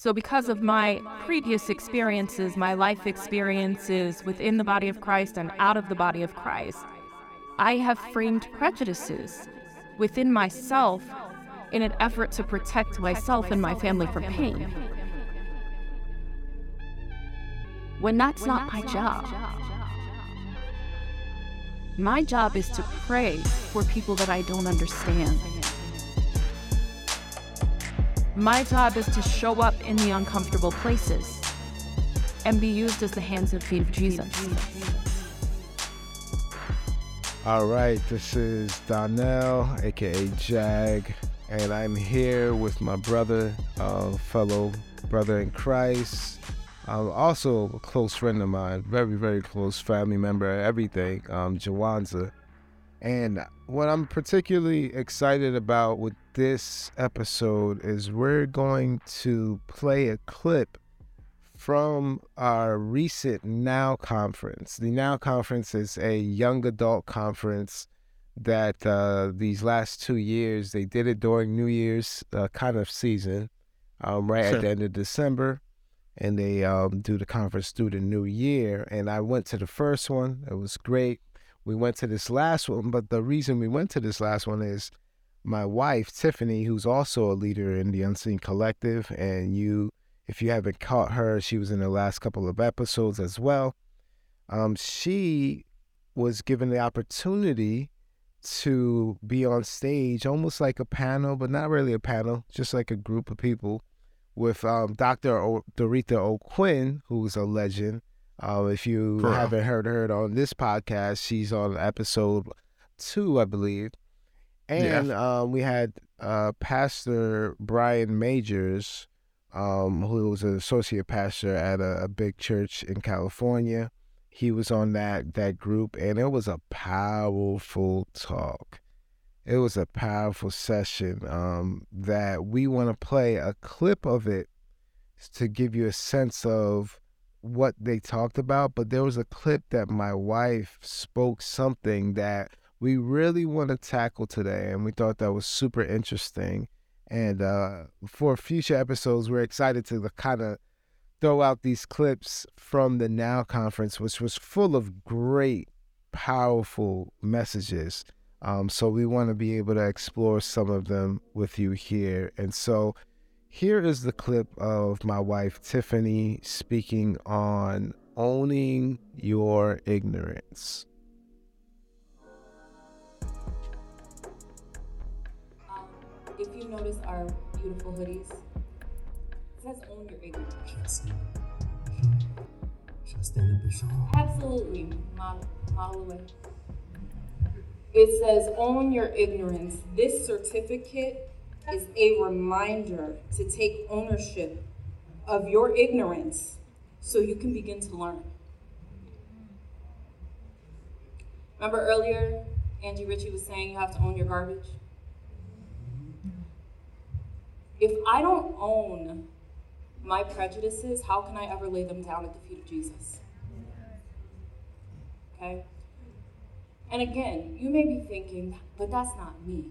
So, because of my previous experiences, my life experiences within the body of Christ and out of the body of Christ, I have framed prejudices within myself in an effort to protect myself and my family from pain. When that's not my job. My job is to pray for people that I don't understand. My job is to show up in the uncomfortable places and be used as the hands and feet of Jesus. All right, this is Donnell, aka Jag, and I'm here with my brother, uh, fellow brother in Christ, um, also a close friend of mine, very, very close family member, everything, um, Jawanza. And what I'm particularly excited about with this episode is we're going to play a clip from our recent NOW conference. The NOW conference is a young adult conference that uh, these last two years they did it during New Year's uh, kind of season, um, right sure. at the end of December, and they um, do the conference through the new year. And I went to the first one; it was great. We went to this last one, but the reason we went to this last one is my wife, Tiffany, who's also a leader in the Unseen Collective. And you, if you haven't caught her, she was in the last couple of episodes as well. Um, she was given the opportunity to be on stage, almost like a panel, but not really a panel, just like a group of people with um, Dr. O- Doretha O'Quinn, who's a legend. Uh, if you haven't heard her on this podcast, she's on episode two, I believe. And yeah. um, we had uh, Pastor Brian Majors, um, who was an associate pastor at a, a, big church in California. He was on that that group, and it was a powerful talk. It was a powerful session um, that we want to play a clip of it to give you a sense of what they talked about. But there was a clip that my wife spoke something that we really want to tackle today. And we thought that was super interesting. And uh, for future episodes, we're excited to kind of throw out these clips from the Now conference, which was full of great, powerful messages. Um, so we want to be able to explore some of them with you here. And so here is the clip of my wife, Tiffany, speaking on owning your ignorance. Um, if you notice our beautiful hoodies, it says own your ignorance. Absolutely, model, model away. It says own your ignorance. This certificate is a reminder to take ownership of your ignorance so you can begin to learn. Remember earlier, Angie Ritchie was saying you have to own your garbage? if I don't own my prejudices, how can I ever lay them down at the feet of Jesus? Okay? And again, you may be thinking, but that's not me.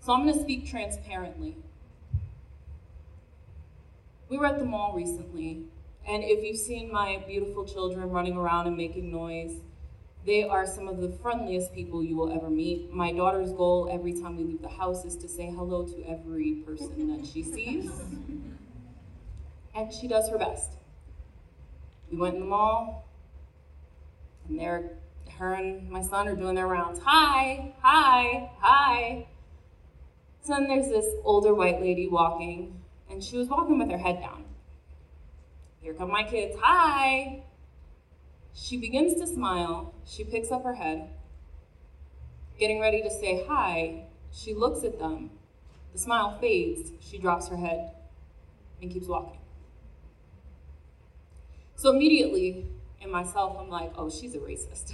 So I'm going to speak transparently. We were at the mall recently, and if you've seen my beautiful children running around and making noise, they are some of the friendliest people you will ever meet. My daughter's goal every time we leave the house is to say hello to every person that she sees. And she does her best. We went in the mall, and there, her and my son are doing their rounds. Hi, hi, hi. So then there's this older white lady walking, and she was walking with her head down. Here come my kids. Hi, she begins to smile. She picks up her head. Getting ready to say hi, she looks at them. The smile fades. She drops her head and keeps walking. So immediately, in myself, I'm like, oh, she's a racist.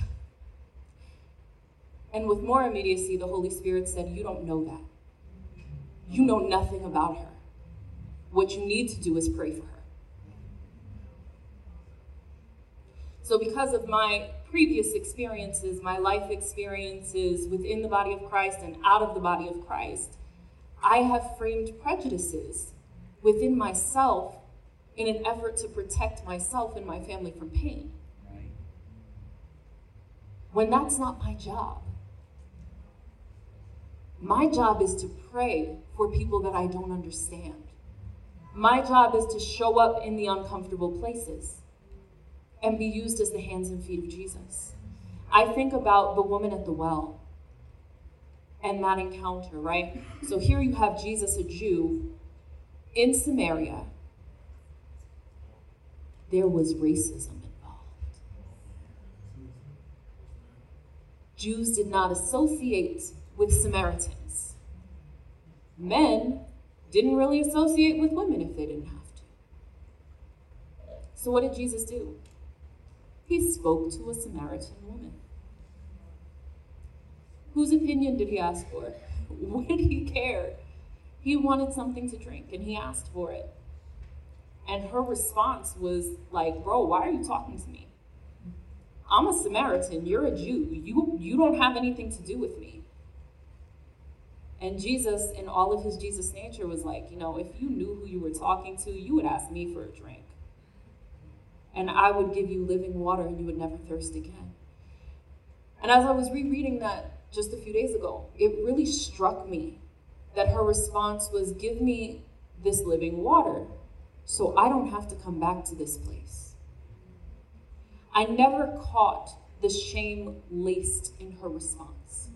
And with more immediacy, the Holy Spirit said, You don't know that. You know nothing about her. What you need to do is pray for her. So, because of my previous experiences, my life experiences within the body of Christ and out of the body of Christ, I have framed prejudices within myself in an effort to protect myself and my family from pain. When that's not my job. My job is to pray for people that I don't understand. My job is to show up in the uncomfortable places and be used as the hands and feet of Jesus. I think about the woman at the well and that encounter, right? So here you have Jesus, a Jew, in Samaria. There was racism involved. Jews did not associate with Samaritans. Men didn't really associate with women if they didn't have to. So, what did Jesus do? He spoke to a Samaritan woman. Whose opinion did he ask for? What did he care? He wanted something to drink and he asked for it. And her response was like, Bro, why are you talking to me? I'm a Samaritan. You're a Jew. You, you don't have anything to do with me. And Jesus, in all of his Jesus nature, was like, you know, if you knew who you were talking to, you would ask me for a drink. And I would give you living water and you would never thirst again. And as I was rereading that just a few days ago, it really struck me that her response was, Give me this living water so I don't have to come back to this place. I never caught the shame laced in her response.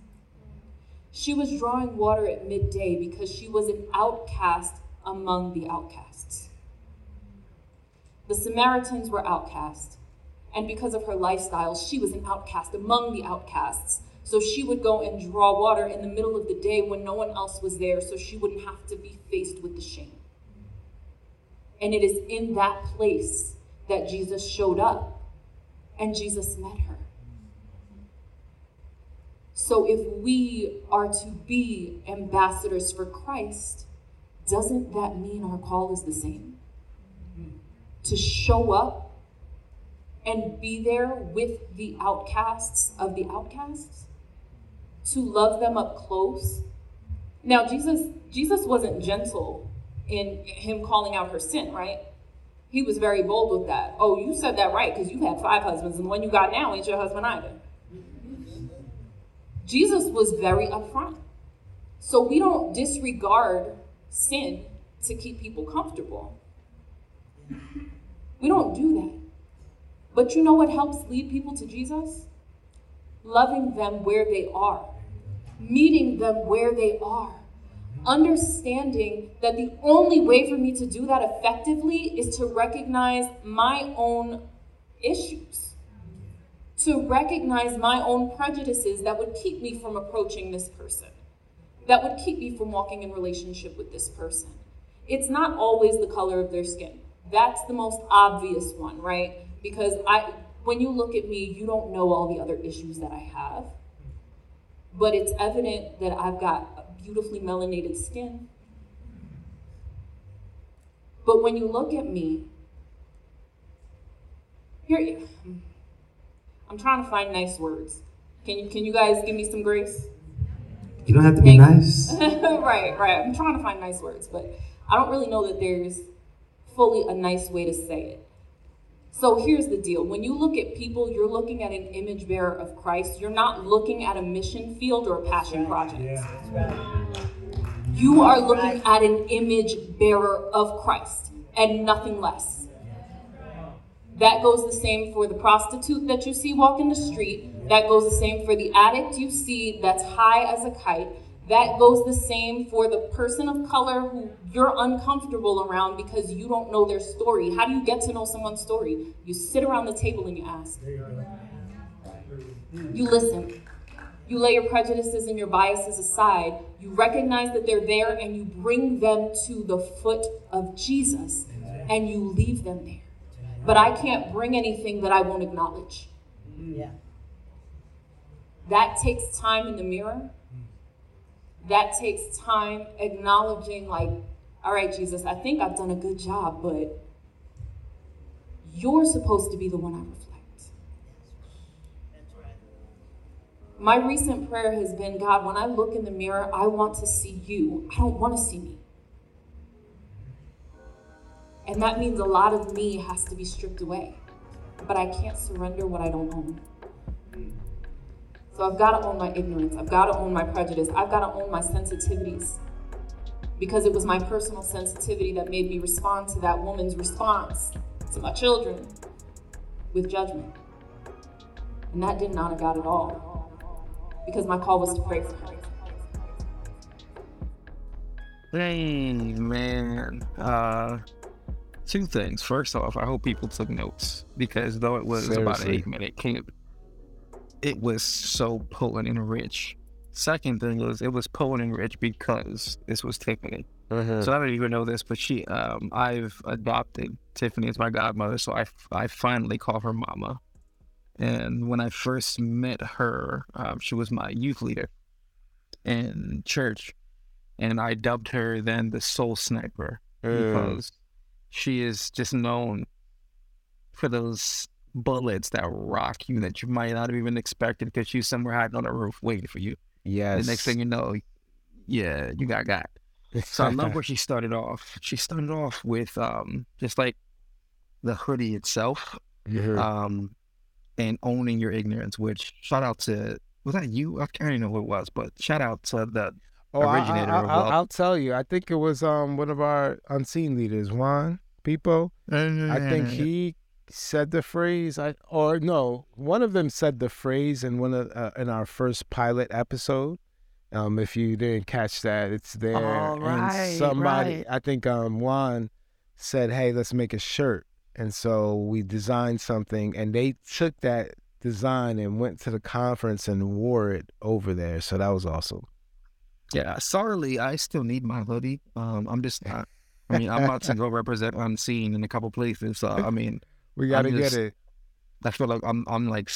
She was drawing water at midday because she was an outcast among the outcasts. The Samaritans were outcasts, and because of her lifestyle, she was an outcast among the outcasts. So she would go and draw water in the middle of the day when no one else was there, so she wouldn't have to be faced with the shame. And it is in that place that Jesus showed up, and Jesus met her. So if we are to be ambassadors for Christ, doesn't that mean our call is the same? To show up and be there with the outcasts of the outcasts? To love them up close? Now Jesus Jesus wasn't gentle in him calling out her sin, right? He was very bold with that. Oh, you said that right because you had five husbands and the one you got now ain't your husband either. Jesus was very upfront. So we don't disregard sin to keep people comfortable. We don't do that. But you know what helps lead people to Jesus? Loving them where they are, meeting them where they are, understanding that the only way for me to do that effectively is to recognize my own issues to recognize my own prejudices that would keep me from approaching this person, that would keep me from walking in relationship with this person. It's not always the color of their skin. That's the most obvious one, right? Because I when you look at me, you don't know all the other issues that I have. But it's evident that I've got beautifully melanated skin. But when you look at me, here I'm trying to find nice words. Can you can you guys give me some grace? You don't have to be nice. right, right. I'm trying to find nice words, but I don't really know that there's fully a nice way to say it. So here's the deal. When you look at people, you're looking at an image bearer of Christ. You're not looking at a mission field or a passion project. Yeah. You are looking at an image bearer of Christ and nothing less. That goes the same for the prostitute that you see walking the street. That goes the same for the addict you see that's high as a kite. That goes the same for the person of color who you're uncomfortable around because you don't know their story. How do you get to know someone's story? You sit around the table and you ask. You listen. You lay your prejudices and your biases aside. You recognize that they're there and you bring them to the foot of Jesus and you leave them there but I can't bring anything that I won't acknowledge. Yeah. That takes time in the mirror. That takes time acknowledging, like, all right, Jesus, I think I've done a good job, but you're supposed to be the one I reflect. That's right. My recent prayer has been God, when I look in the mirror, I want to see you. I don't want to see me. And that means a lot of me has to be stripped away. But I can't surrender what I don't own. So I've got to own my ignorance. I've got to own my prejudice. I've got to own my sensitivities. Because it was my personal sensitivity that made me respond to that woman's response to my children with judgment. And that didn't honor God at all. Because my call was to pray for her. Hey, man. Uh, two things. First off, I hope people took notes because though it was about an eight minute clip, it was so potent and rich. Second thing was it was potent and rich because this was Tiffany. Mhm. So I don't even know this, but she, um, I've adopted Tiffany as my godmother, so I, I finally call her mama. And when I first met her, um, she was my youth leader in church, and I dubbed her then the Soul Sniper Mm. because she is just known for those bullets that rock you that you might not have even expected because she's somewhere hiding on a roof waiting for you. Yes. The next thing you know, yeah, you got got. So I love where she started off. She started off with um, just like the hoodie itself, Mhm. um, and owning your ignorance. Which shout out to was that you? I can't even know who it was, but shout out to the Oh, I, originator I, of I, love. I'll tell you. I think it was um one of our unseen leaders, Juan Pipo. I think he said the phrase. I or no, one of them said the phrase in one of uh, in our first pilot episode. Um, if you didn't catch that, it's there. Oh, right, and somebody, right. I think um Juan said, "Hey, let's make a shirt." And so we designed something, and they took that design and went to the conference and wore it over there. So that was awesome. Yeah, sorry, I still need my hoodie. Um, I'm just not. I mean, I'm about to go represent Unseen in a couple places. So I mean, We got to I'm get it. I feel like I'm I'm like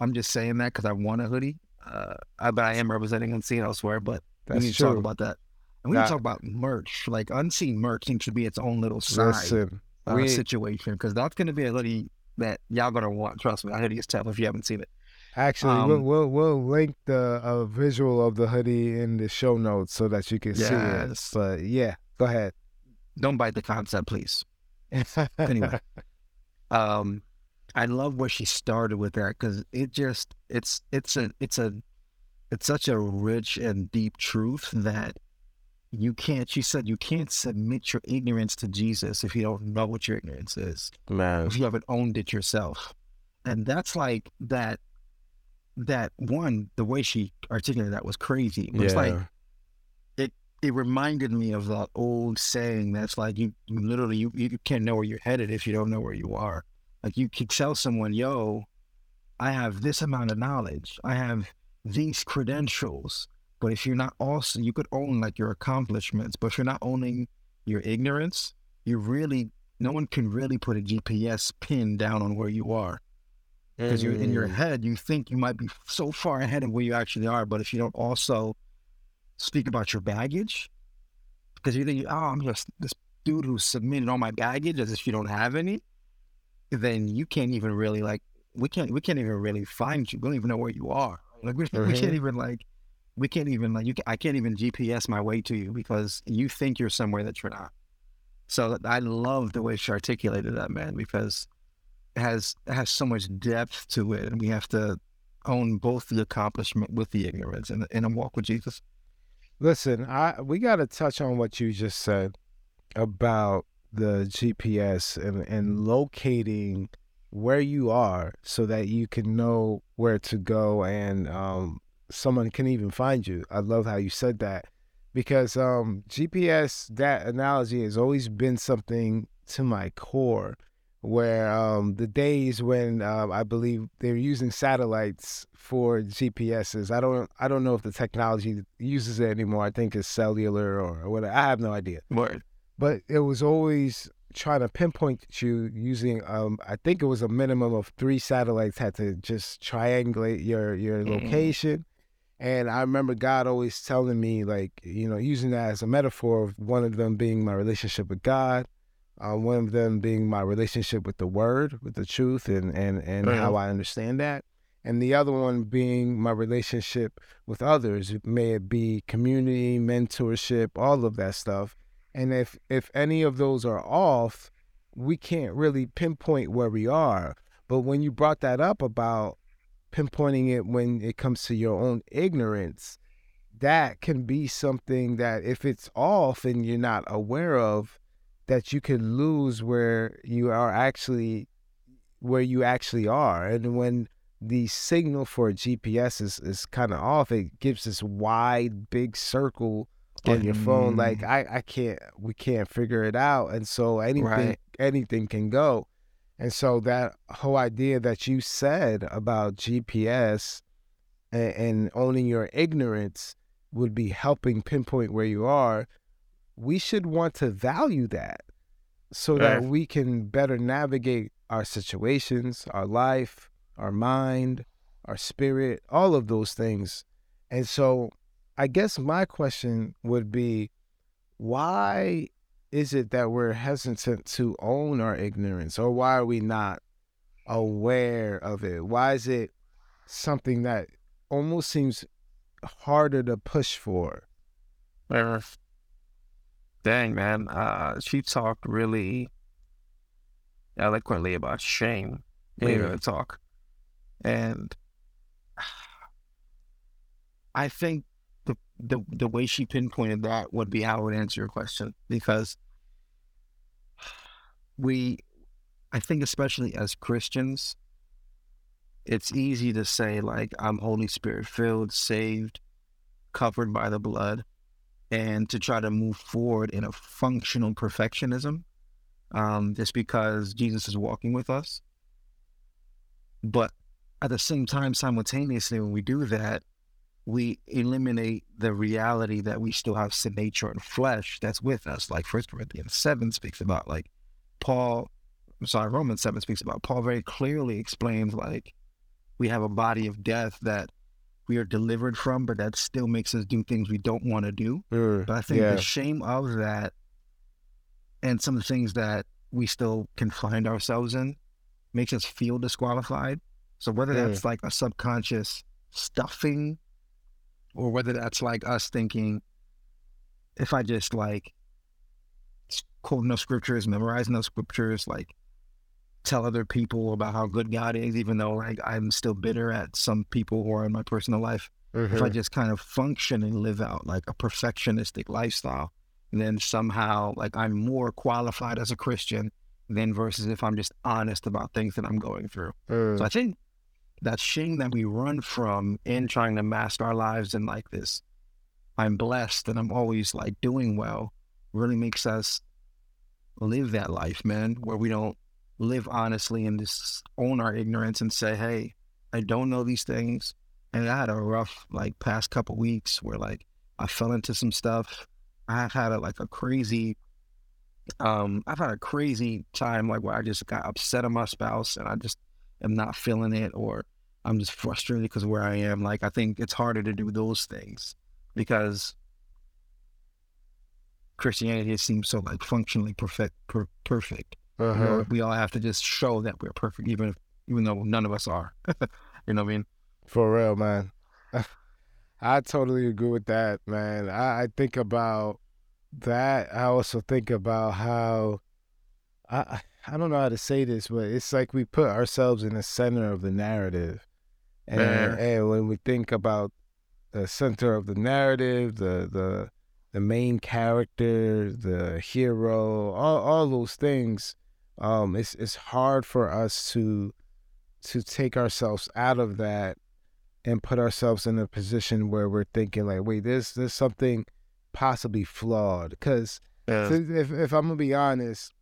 I'm just saying that because I want a hoodie. Uh, I, but I am representing Unseen elsewhere. But That's we need true. to talk about that. And we need to talk about merch. Like Unseen merch seems to be its own little side Listen, uh, we- situation because that's going to be a hoodie that y'all gonna want. Trust me, I hoodie is tough if you haven't seen it. Actually, we'll, Um, we'll we'll link the uh, visual of the hoodie in the show notes so that you can see it. But yeah, go ahead. Don't bite the concept, please. Anyway. um i love where she started with that because it just it's it's a it's a it's such a rich and deep truth that you can't she said you can't submit your ignorance to jesus if you don't know what your ignorance is man, if you haven't owned it yourself and that's like that that one the way she articulated that was crazy. But it's like it it reminded me of that old saying that's like you, you literally you, you can't know where you're headed if you don't know where you are. Like you could tell someone yo i have this amount of knowledge. I have these credentials. But if you're not also you could own like your accomplishments but if you're not owning your ignorance you really no one can really put a gps pin down on where you are because you're in your Mm. head you think you might be so far ahead of where you actually are but if you don't also speak about your baggage because you think oh i'm just this dude who submitted all my baggage as if you don't have any then you can't even really like we can't we can't even really find you we don't even know where you are like we, we can't Mhm. even like we can't even like you ca- i can't even gps my way to you because you think you're somewhere that you're not so i love the way she articulated that man because has has so much depth to it, and we have to own both the accomplishment with the ignorance and, in a walk with Jesus. Listen, I we got to touch on what you just said about the GPS and and locating where you are so that you can know where to go and um, someone can even find you. I love how you said that because um, GPS that analogy has always been something to my core where um, the days when um, I believe they're using satellites for GPSs. I don't I don't know if the technology uses it anymore. I think it's cellular or whatever. I have no idea. Word. But it was always trying to pinpoint you using um I think it was a minimum of three satellites had to just triangulate your your Mhm. location. And I remember God always telling me like, you know, using that as a metaphor of one of them being my relationship with God, uh, one of them being my relationship with the word, with the truth and and and how I understand that. And the other one being my relationship with others, may it be community, mentorship, all of that stuff. And if if any of those are off, we can't really pinpoint where we are. But when you brought that up about pinpointing it when it comes to your own ignorance, that can be something that if it's off and you're not aware of, that you could lose where you are actually where you actually are. And when the signal for GPS is, is kind of off, it gives this wide, big circle on your phone. Like mm. I, I can't we can't figure it out. And so anything right. anything can go. And so that whole idea that you said about GPS and, and owning your ignorance would be helping pinpoint where you are, we should want to value that so that we can better navigate our situations, our life, our mind, our spirit, all of those things. And so I guess my question would be why is it that we're hesitant to own our ignorance or why are we not aware of it? Why is it something that almost seems harder to push for. Dang, man. Uh, she talked really eloquently about shame in the talk. And I think the, the the way she pinpointed that would be how I would answer your question because we, I think, especially as Christians, it's easy to say like I'm Holy Spirit filled, saved, covered by the blood, and to try to move forward in a functional perfectionism, um, just because Jesus is walking with us. But at the same time, simultaneously, when we do that, we eliminate the reality that we still have sin nature and flesh that's with us. Like First Corinthians seven speaks about, like Paul. I'm sorry, Romans seven speaks about. Paul very clearly explains like we have a body of death that we are delivered from, but that still makes us do things we don't want to do. Mm, but I think yeah. the shame of that and some of the things that we still can find ourselves in makes us feel disqualified. So whether mm. that's like a subconscious stuffing or whether that's like us thinking, if I just like quote enough scriptures, memorize enough scriptures, like tell other people about how good God is, even though like I'm still bitter at some people or in my personal life. Mm-hmm. If I mm-hmm. just kind of function and live out like a perfectionistic lifestyle, then somehow like I'm more qualified as a Christian than versus if I'm just honest about things that I'm going through. Mm. So I think that shame that we run from in trying to mask our lives in like this, I'm blessed and I'm always like doing well, really makes us live that life, man, where we don't live honestly and just own our ignorance and say, hey, I don't know these things. And I had a rough like past couple weeks where like I fell into some stuff. I've had a, like a crazy, um, I've had a crazy time like where I just got upset at my spouse and I just am not feeling it or I'm just frustrated because where I am. Like I think it's harder to do those things because Christianity seems so like functionally perfect, per- perfect. Uh-huh. You know, we all have to just show that we're perfect, even if, even though none of us are. you know what I mean? For real, man. I totally agree with that, man. I, I think about that. I also think about how I I don't know how to say this, but it's like we put ourselves in the center of the narrative. And, and when we think about the center of the narrative, the the the main character, the hero, all all those things, um, it's it's hard for us to to take ourselves out of that and put ourselves in a position where we're thinking like, wait, there's there's something possibly flawed. Because yeah. if if I'm gonna be honest,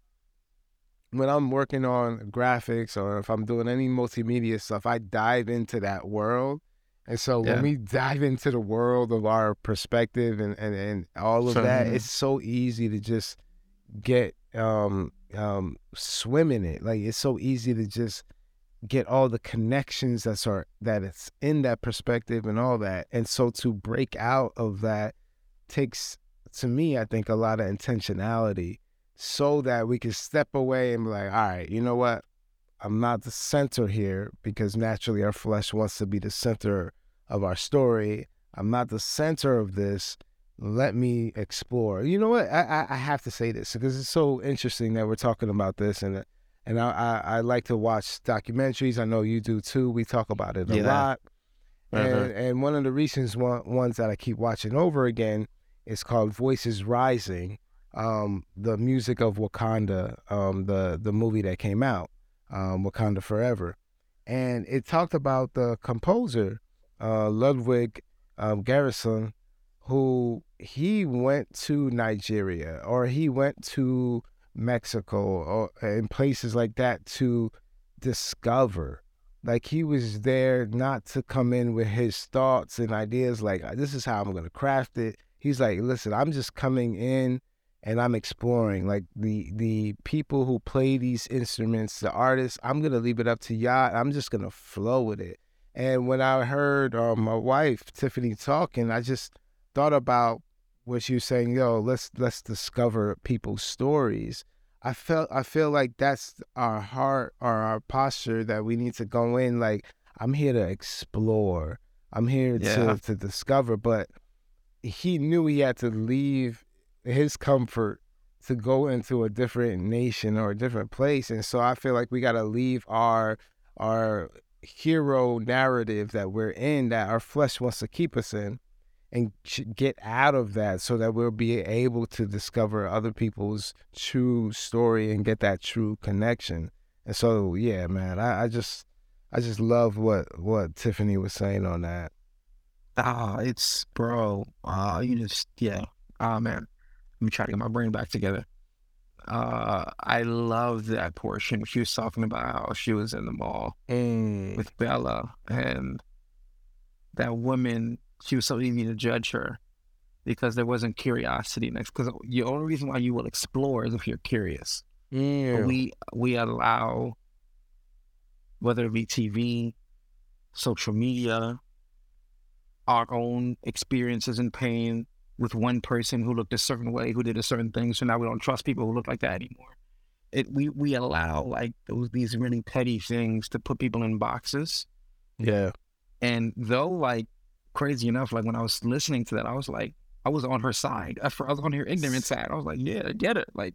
when I'm working on graphics or if I'm doing any multimedia stuff, I dive into that world. And so yeah. when we dive into the world of our perspective and, and, and all of that, it's so easy to just get um um, swim in it. Like it's so easy to just get all the connections that's are that it's in that perspective and all that. And so to break out of that takes to me, I think, a lot of intentionality so that we can step away and be like, all right, you know what? I'm not the center here because naturally our flesh wants to be the center of our story. I'm not the center of this. Let me explore. You know what? I, I, I have to say this because it's so interesting that we're talking about this, and and I, I, I like to watch documentaries. I know you do too. We talk about it a yeah. lot. Uh-huh. And, and one of the recent one, ones that I keep watching over again is called Voices Rising, um, the music of Wakanda, um, the the movie that came out, um, Wakanda Forever, and it talked about the composer uh, Ludwig um, Göransson, who he went to Nigeria or he went to Mexico or in places like that to discover. Like he was there not to come in with his thoughts and ideas like this is how I'm gonna craft it. He's like, listen, I'm just coming in and I'm exploring. Like the the people who play these instruments, the artists, I'm gonna leave it up to y'all. I'm just gonna flow with it. And when I heard um, my wife Tiffany talking, I just thought about what you saying. Yo, let's let's discover people's stories. I felt I feel like that's our heart or our posture that we need to go in. Like I'm here to explore. I'm here yeah. to to discover. But he knew he had to leave his comfort to go into a different nation or a different place. And so I feel like we got to leave our our hero narrative that we're in that our flesh wants to keep us in and get out of that so that we'll be able to discover other people's true story and get that true connection. And so, yeah, man, I, I just, I just love what what Tiffany was saying on that. Ah, it's bro. Ah, uh, you just yeah. Ah, man. Let me try to get my brain back together uh, I love that portion. She was talking about how she was in the mall mm. with Bella, and that woman, she was so easy to judge her because there wasn't curiosity next. Because the only reason why you will explore is if you're curious. Mm. We we allow, whether it be TV, social media, our own experiences and pain, with one person who looked a certain way, who did a certain thing. So now we don't trust people who look like that anymore. It we we allow like those these really petty things to put people in boxes. Yeah. And though like crazy enough, like when I was listening to that, I was like, I was on her side. I was on her ignorant side. I was like, yeah, get it. Like,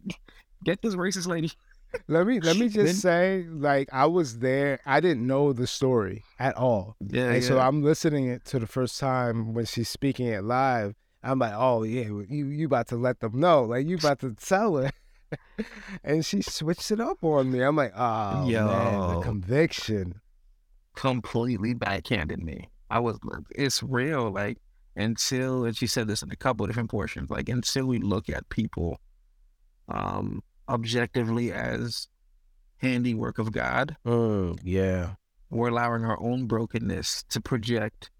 get this racist lady. let me let me just then, say, like, I was there. I didn't know the story at all. Yeah. And yeah. so I'm listening it to the first time when she's speaking it live, I'm like, oh yeah, you you about to let them know, like you about to tell her. and she switched it up on me. I'm like, oh Yo, man, the conviction. Completely backhanded me. I was, it's real. Like until, and she said this in a couple of different portions. Like until we look at people, um, objectively as handiwork of God. Mm, yeah, we're allowing our own brokenness to project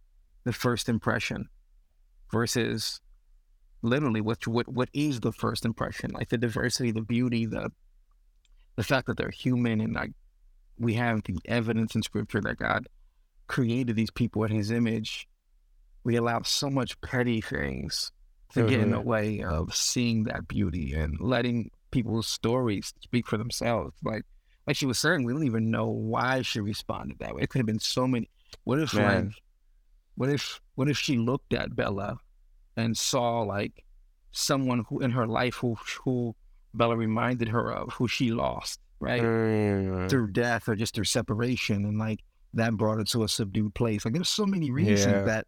the first impression versus literally what what what is the first impression like the diversity the beauty the the fact that they're human and like we have the evidence in scripture that god created these people in his image we allow so much petty things to mm-hmm. get in the mm-hmm. way of seeing that beauty and letting people's stories speak for themselves like like she was saying we don't even know why she responded that way it could have been so many what if Man. like what if what if she looked at Bella and saw like someone who in her life who who Bella reminded her of who she lost, right? Mm. Through death or just through separation and like that brought her to a subdued place. Like there's so many reasons yeah. that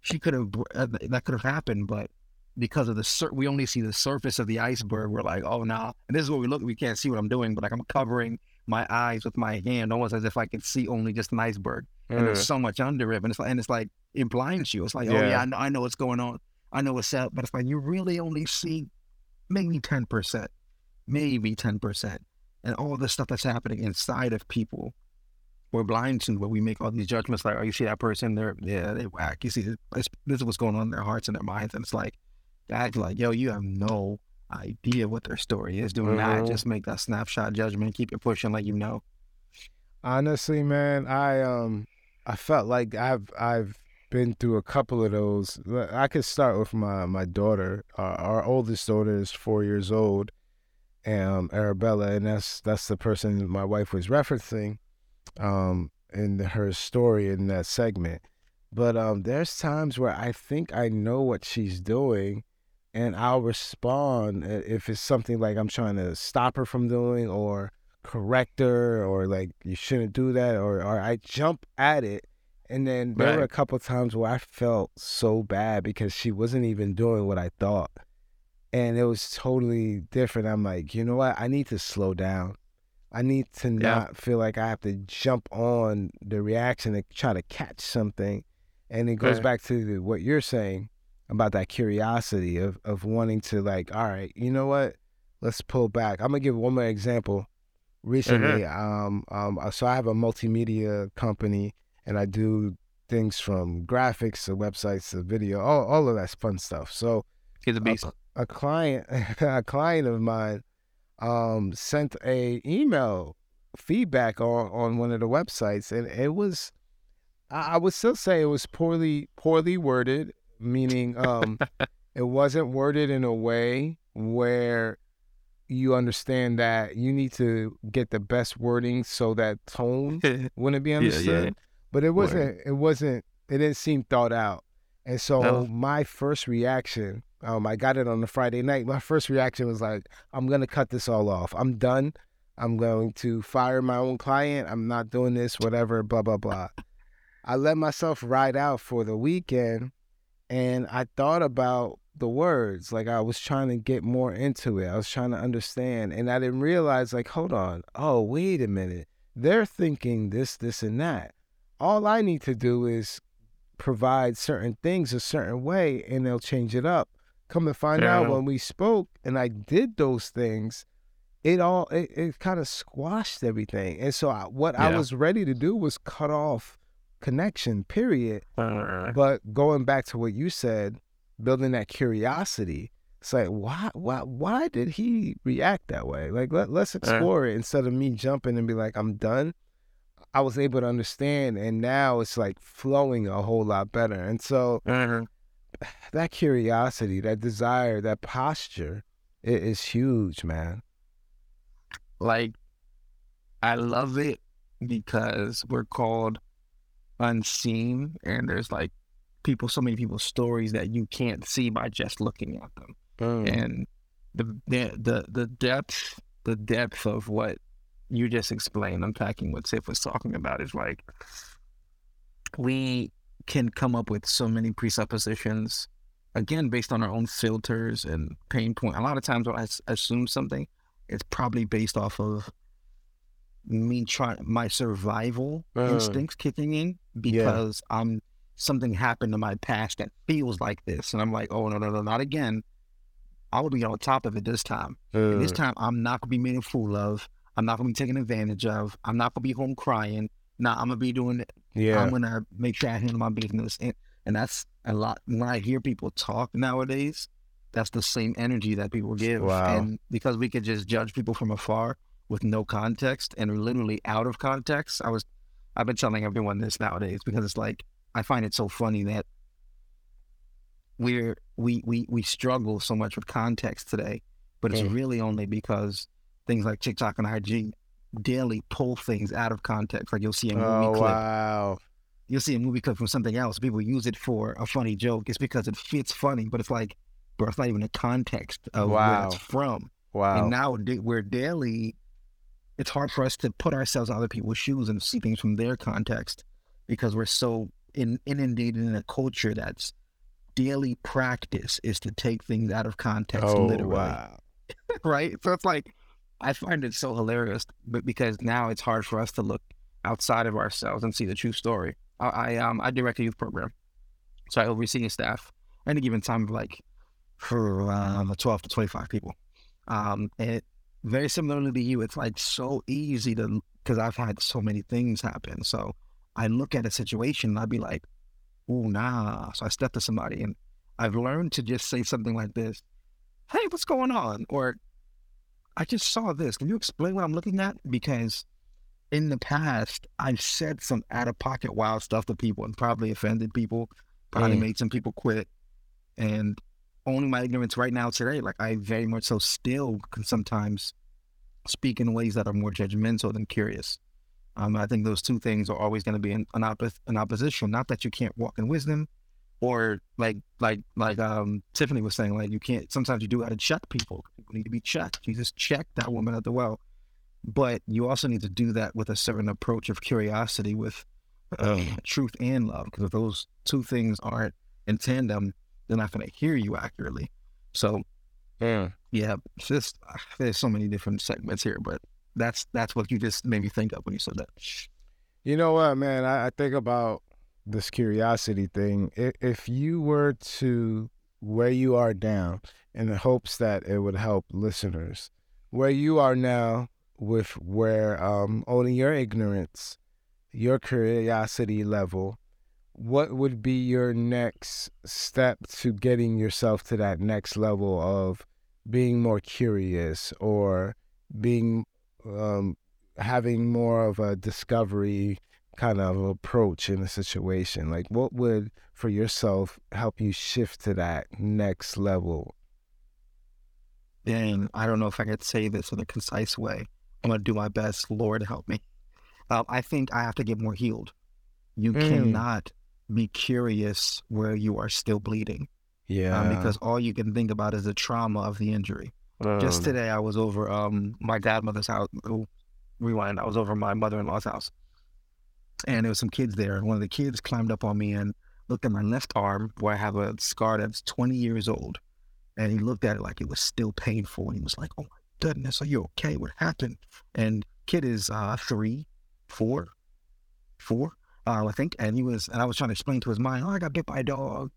she could have uh, that could have happened, but because of the sur- we only see the surface of the iceberg. We're like, oh no, nah. and this is what we look. We can't see what I'm doing, but like I'm covering my eyes with my hand, almost as if I could see only just an iceberg. Mm. And there's mm. so much under it, and it's like, and it's like it blinds you. It's like, yeah. oh yeah, I know, I know what's going on. I know what's up, but it's like you really only see maybe ten percent, maybe ten percent, and all the stuff that's happening inside of people. We're blind to where we make all these judgments. Like, oh, you see that person? They're yeah, they whack. You see, this, this is what's going on in their hearts and their minds, and it's like, act like, yo, you have no idea what their story is. Do mm-hmm. not just make that snapshot judgment. Keep it pushing like you know. Honestly, man, I um I felt like I've I've been through a couple of those. I could start with my my daughter. Uh, our oldest daughter is four years old, um, Arabella, and that's that's the person my wife was referencing, um, in her story in that segment. But um, there's times where I think I know what she's doing, and I'll respond if it's something like I'm trying to stop her from doing or correct her or like you shouldn't do that or or I jump at it and then there right. were a couple times where I felt so bad because she wasn't even doing what I thought and it was totally different. I'm like, you know what? I need to slow down. I need to yeah. not feel like I have to jump on the reaction and try to catch something. And it goes right. back to what you're saying about that curiosity of, of wanting to like, all right, you know what? Let's pull back. I'm gonna give one more example. Recently, mm-hmm. um, um, uh, so I have a multimedia company and I do things from graphics to websites to video, all, all of that fun stuff. So, He's a beast. A, a client, a client of mine, um, sent a email feedback on on one of the websites, and it was, I, would still say it was poorly poorly worded meaning um, it wasn't worded in a way where you understand that you need to get the best wording so that tone wouldn't be understood. Yeah, yeah. But it wasn't. Word. It wasn't. It didn't seem thought out. And so no. my first reaction, um, I got it on the Friday night. My first reaction was like, I'm gonna cut this all off. I'm done. I'm going to fire my own client. I'm not doing this. Whatever. Blah blah blah. I let myself ride out for the weekend and I thought about the words. Like I was trying to get more into it. I was trying to understand. And I didn't realize, like, hold on. Oh, wait a minute. They're thinking this, this, and that. All I need to do is provide certain things a certain way and they'll change it up. Come to find yeah. out when we spoke and I did those things, it all it, it kind of squashed everything. And so I, what yeah. I was ready to do was cut off connection, period. Uh, but going back to what you said, building that curiosity, it's like why why why did he react that way? Like let let's uh. explore uh, it instead of me jumping and be like, I'm done. I was able to understand and now it's like flowing a whole lot better. And so uh-huh. That curiosity, that desire, that posture it is huge, man. Like I love it because we're called unseen and there's like people so many people's stories that you can't see by just looking at them mm. and the, the the the depth the depth of what you just explained unpacking what Tiff was talking about is like we can come up with so many presuppositions again based on our own filters and pain point a lot of times when i assume something it's probably based off of me trying my survival uh, instincts kicking in because yeah. I'm something happened to my past that feels like this, and I'm like, oh no no no not again. I will be on top of it this time. Uh, this time, I'm not gonna be made a fool of. I'm not gonna be taken advantage of. I'm not gonna be home crying. Nah, I'm gonna be doing it. Yeah. I'm gonna make sure I handle my business, and and that's a lot. When I hear people talk nowadays, that's the same energy that people give. Wow. And because we could just judge people from afar, with no context and literally out of context. I was, I've been telling everyone this nowadays because it's like I find it so funny that we're we we we struggle so much with context today, but it's mm. really only because things like TikTok and IG daily pull things out of context. Like you'll see a movie oh, clip. Wow. You'll see a movie clip from something else. People use it for a funny joke. It's because it fits funny, but it's like, bro, it's not even the context of wow. where it's from. Wow. And now we're daily it's hard for us to put ourselves in other people's shoes and see things from their context because we're so in, inundated in a culture that's daily practice is to take things out of context oh, literally. Wow. right? So it's like I find it so hilarious, but because now it's hard for us to look outside of ourselves and see the true story. I, I um I direct a youth program, so I oversee a staff at any given time of like for um, 12 to 25 people. Um, and very similarly to you, it's like so easy to because I've had so many things happen. So I look at a situation and I'd be like, "Oh, nah." So I step to somebody and I've learned to just say something like this: "Hey, what's going on?" Or "I just saw this. Can you explain what I'm looking at?" Because in the past, I've said some out of pocket wild stuff to people and probably offended people, probably mm. made some people quit. And only my ignorance right now today. Like I very much so still can sometimes speak in ways that are more judgmental than curious. Um, I think those two things are always going to be in an, oppo- an opposition. Not that you can't walk in wisdom or like like like um Tiffany was saying, like you can't. Sometimes you do got to check people. People need to be checked. You just check that woman at the well, but you also need to do that with a certain approach of curiosity, with um, truth and love. Because if those two things aren't in tandem, they're not going to hear you accurately. So, yeah, yeah, it's just there's so many different segments here, but that's that's what you just made me think of when you said that. You know what, man? I, I think about this curiosity thing. If you were to where you are now, in the hopes that it would help listeners, where you are now with where um, owning your ignorance, your curiosity level, what would be your next step to getting yourself to that next level of being more curious or being um, having more of a discovery kind of approach in a situation? Like, what would for yourself help you shift to that next level? And I don't know if I could say this in a concise way. I'm gonna do my best. Lord help me. Uh, I think I have to get more healed. You mm. cannot be curious where you are still bleeding. Yeah. Um, because all you can think about is the trauma of the injury. Um, Just today, I was over um my godmother's house. Oh, rewind. I was over my mother-in-law's house, and there was some kids there. And one of the kids climbed up on me and looked at my left arm where I have a scar that's 20 years old. And he looked at it like it was still painful. And he was like, Oh my goodness, are you okay? What happened? And kid is uh, three, four, four, uh, I think. And he was, and I was trying to explain to his mind, Oh, I got bit by a dog.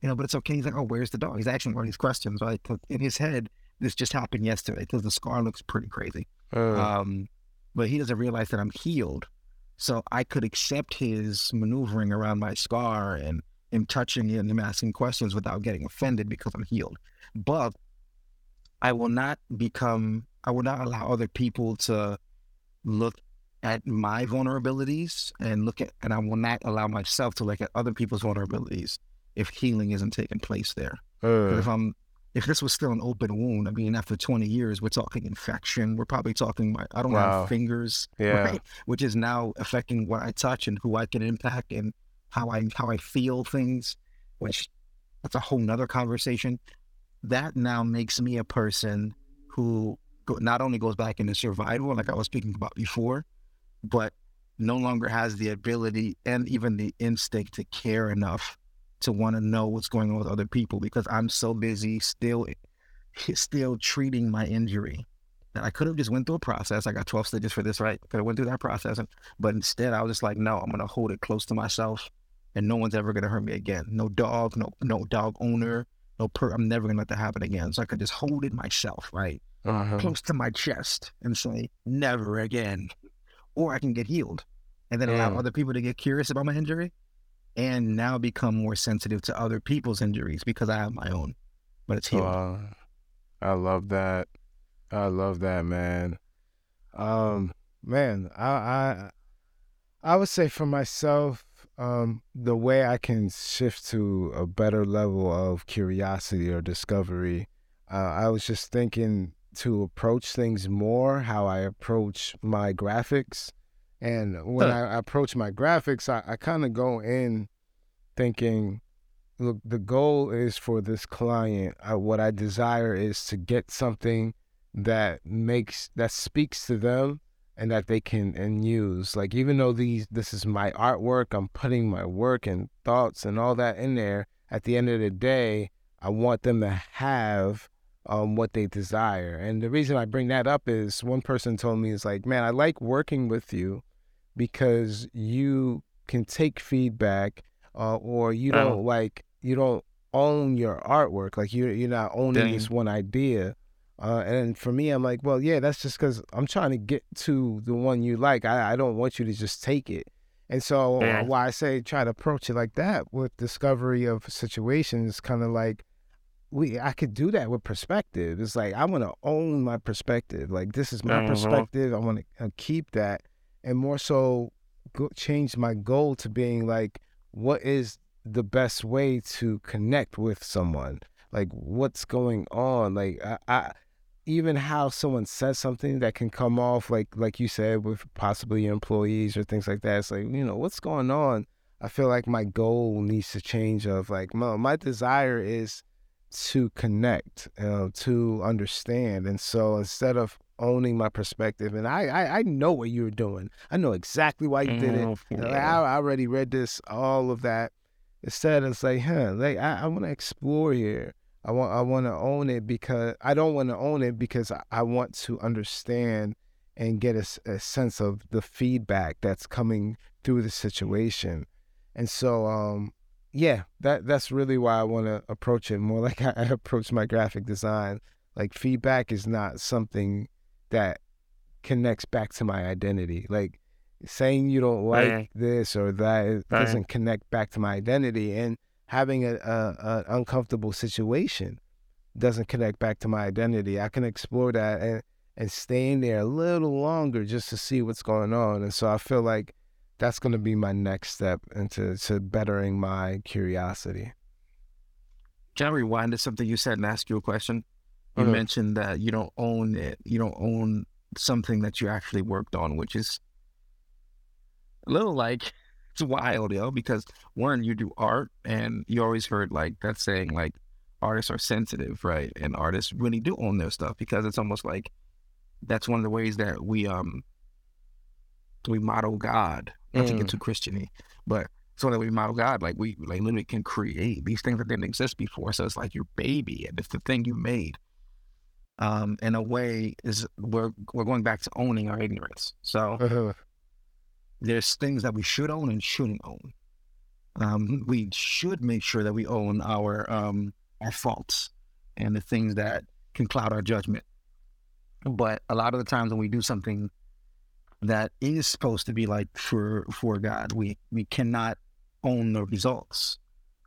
You know, but it's okay. He's like, Oh, where's the dog? He's asking all these questions, right? In his head, this just happened yesterday because the scar looks pretty crazy. Uh. Um, but he doesn't realize that I'm healed. So I could accept his maneuvering around my scar and him touching it and him asking questions without getting offended because I'm healed. But I will not become, I will not allow other people to look at my vulnerabilities and look at, and I will not allow myself to look at other people's vulnerabilities if healing isn't taking place there. Uh. If I'm if this was still an open wound, I mean, after 20 years, we're talking infection. We're probably talking, my, I don't wow. have fingers, yeah. right? which is now affecting what I touch and who I can impact and how I how I feel things, which that's a whole nother conversation. That now makes me a person who not only goes back into survival, like I was speaking about before, but no longer has the ability and even the instinct to care enough to want to know what's going on with other people because I'm so busy still still treating my injury that I could have just went through a process. I got 12 stitches for this, right? Could have went through that process, and, but instead I was just like, no, I'm gonna hold it close to myself, and no one's ever gonna hurt me again. No dog, no no dog owner, no per. I'm never gonna let that happen again. So I could just hold it myself, right, uh-huh. close to my chest, and say, never again, or I can get healed, and then allow mm. other people to get curious about my injury, and now become more sensitive to other people's injuries because I have my own, but it's healed. I love that. I love that, man. Um, man, I, I, I would say for myself, um, the way I can shift to a better level of curiosity or discovery, uh, I was just thinking to approach things more how I approach my graphics and when huh. I approach my graphics, I, I kind of go in thinking, look, the goal is for this client. Uh, what I desire is to get something that makes that speaks to them and that they can and use. Like even though these this is my artwork, I'm putting my work and thoughts and all that in there. At the end of the day, I want them to have um, what they desire. And the reason I bring that up is one person told me is like, man, I like working with you because you can take feedback uh, or you don't oh. like you don't own your artwork like you you're not owning Dang. this one idea uh, and for me i'm like well yeah that's just because i'm trying to get to the one you like I, I don't want you to just take it and so yeah. why i say try to approach it like that with discovery of situations kind of like we I could do that with perspective. It's like I want to own my perspective. Like this is my mm-hmm. perspective. I want to uh, keep that and more so go, change my goal to being like, what is the best way to connect with someone? Like, what's going on? Like, I, I even how someone says something that can come off like like you said with possibly employees or things like that. It's like you know what's going on. I feel like my goal needs to change. Of like, my, my desire is to connect, uh, to understand, and so instead of owning my perspective, and I, I, I know what you were doing. I know exactly why you did it. Mm-hmm. I, I already read this, all of that. Instead, it's like, huh, like I, I want to explore here. I want I want to own it because I don't want to own it because I, I want to understand and get a, a, sense of the feedback that's coming through the situation. And so, um, yeah, that that's really why I want to approach it more like I, I approach my graphic design. Like feedback is not something that connects back to my identity. Like saying you don't like right. this or that it right. doesn't connect back to my identity, and having a, a, a uncomfortable situation doesn't connect back to my identity. I can explore that and and staying there a little longer just to see what's going on. And so I feel like that's going to be my next step into to bettering my curiosity. Can I rewind to something you said and ask you a question? You uh-huh. mentioned that you don't own it. You don't own something that you actually worked on, which is a little like it's wild, yo. Because one, you do art, and you always heard like that saying, like artists are sensitive, right? And artists really do own their stuff because it's almost like that's one of the ways that we um we model God. Not mm. to get too Christiany, but so that we model God. Like we like literally can create these things that didn't exist before. So it's like your baby, and it's the thing you made. Um, in a way, is we're we're going back to owning our ignorance. So uh-huh. there's things that we should own and shouldn't own. Um, we should make sure that we own our um our faults and the things that can cloud our judgment. But a lot of the times when we do something that is supposed to be like for for God, we we cannot own the results.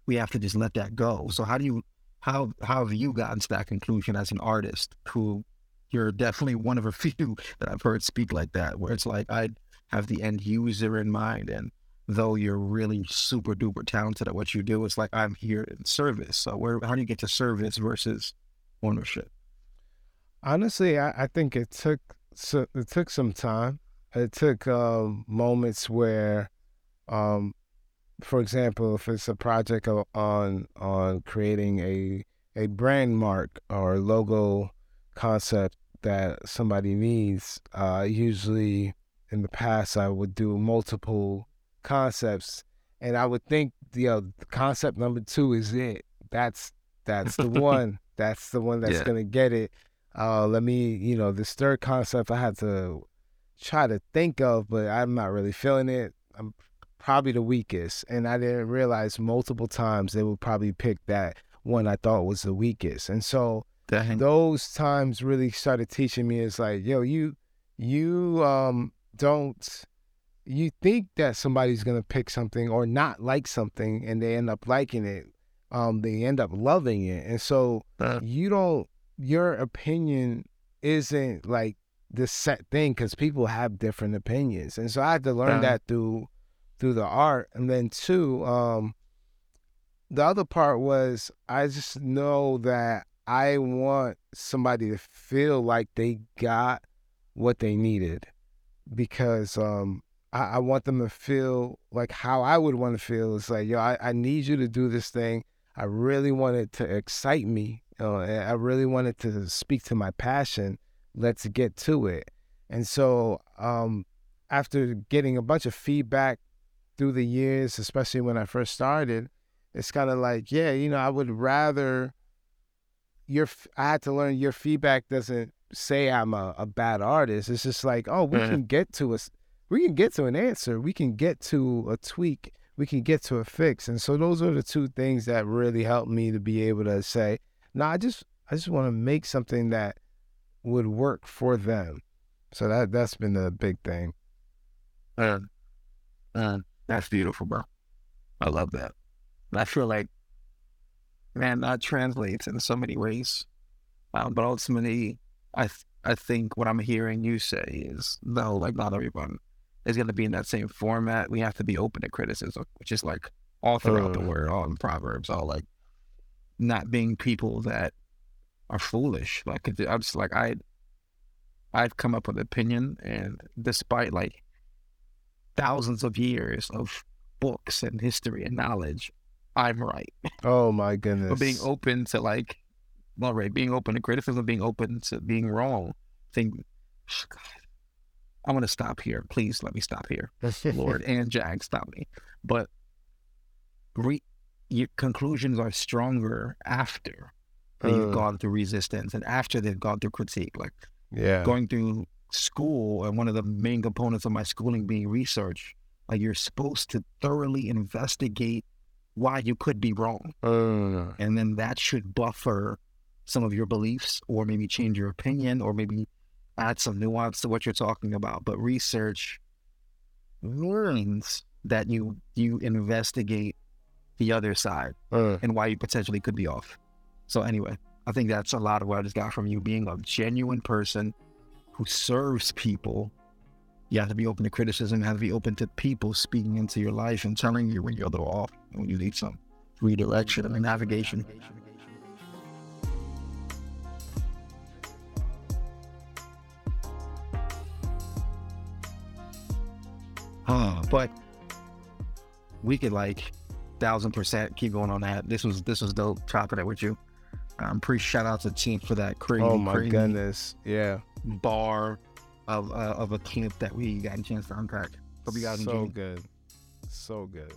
We have to just let that go. So how do you how how have you gotten to that conclusion as an artist who you're definitely one of a few that I've heard speak like that, where it's like I have the end user in mind and though you're really super duper talented at what you do, it's like I'm here in service. So where how do you get to service versus ownership? Honestly, I, I think it took so it took some time. It took um, moments where, um, for example, if it's a project on on creating a a brand mark or logo concept that somebody needs, uh, usually in the past I would do multiple concepts, and I would think you know concept number two is it. That's that's the one. That's the one that's yeah. gonna get it uh, let me, you know, this third concept I had to try to think of, but I'm not really feeling it. I'm probably the weakest. And I didn't realize multiple times they would probably pick that one I thought was the weakest. And so Dang. those times really started teaching me it's like, yo, you you um don't you think that somebody's gonna pick something or not like something and they end up liking it. Um, they end up loving it. And so uh. you don't your opinion isn't like the set thing because people have different opinions, and so I had to learn yeah. that through through the art, and then two, um, the other part was I just know that I want somebody to feel like they got what they needed because um, I, I, want them to feel like how I would want to feel. It's like, yo, I, I need you to do this thing. I really want it to excite me know, I really wanted to speak to my passion. Let's get to it. And so, um, after getting a bunch of feedback through the years, especially when I first started, it's kind of like, yeah, you know, I would rather your. I had to learn your feedback doesn't say I'm a, a bad artist. It's just like, oh, we mm-hmm. can get to us. We can get to an answer. We can get to a tweak. We can get to a fix. And so those are the two things that really helped me to be able to say, no, I just I just want to make something that would work for them. So that that's been the big thing. Man, man, that's beautiful, bro. I love that. I feel like, man, that translates in so many ways. Um, but ultimately, I th- I think what I'm hearing you say is no, like not everyone is going to be in that same format. We have to be open to criticism, which is like all throughout uh, the word, all in Proverbs, all like not being people that are foolish. Like I'm just like I, I've come up with an opinion, and despite like thousands of years of books and history and knowledge, I'm right. Oh my goodness. but being open to like, well, right, being open to criticism, being open to being wrong. Think, God, I'm gonna stop here. Please let me stop here, Lord and Jag, stop me. But re- your conclusions are stronger after uh, you've gone through resistance and after they've gone through critique. Like, yeah, going through school and one of the main components of my schooling being research. Like, you're supposed to thoroughly investigate why you could be wrong, uh, and then that should buffer some of your beliefs, or maybe change your opinion, or maybe add some nuance to what you're talking about. But research learns that you you investigate the other side uh, and why you potentially could be off. So anyway, I think that's a lot of what I just got from you being a genuine person who serves people. You have to be open to criticism. You have to be open to people speaking into your life and telling you when you're a little off and when you need some redirection and navigation. Huh, but we could like thousand percent keep going on that. This was this was dope chopping it with you. I'm um, pre shout out to Tink for that crazy. oh my crazy goodness. Yeah. Bar of uh, of a clip that we got a chance to unpack. Hope you guys so enjoyed. good. So good.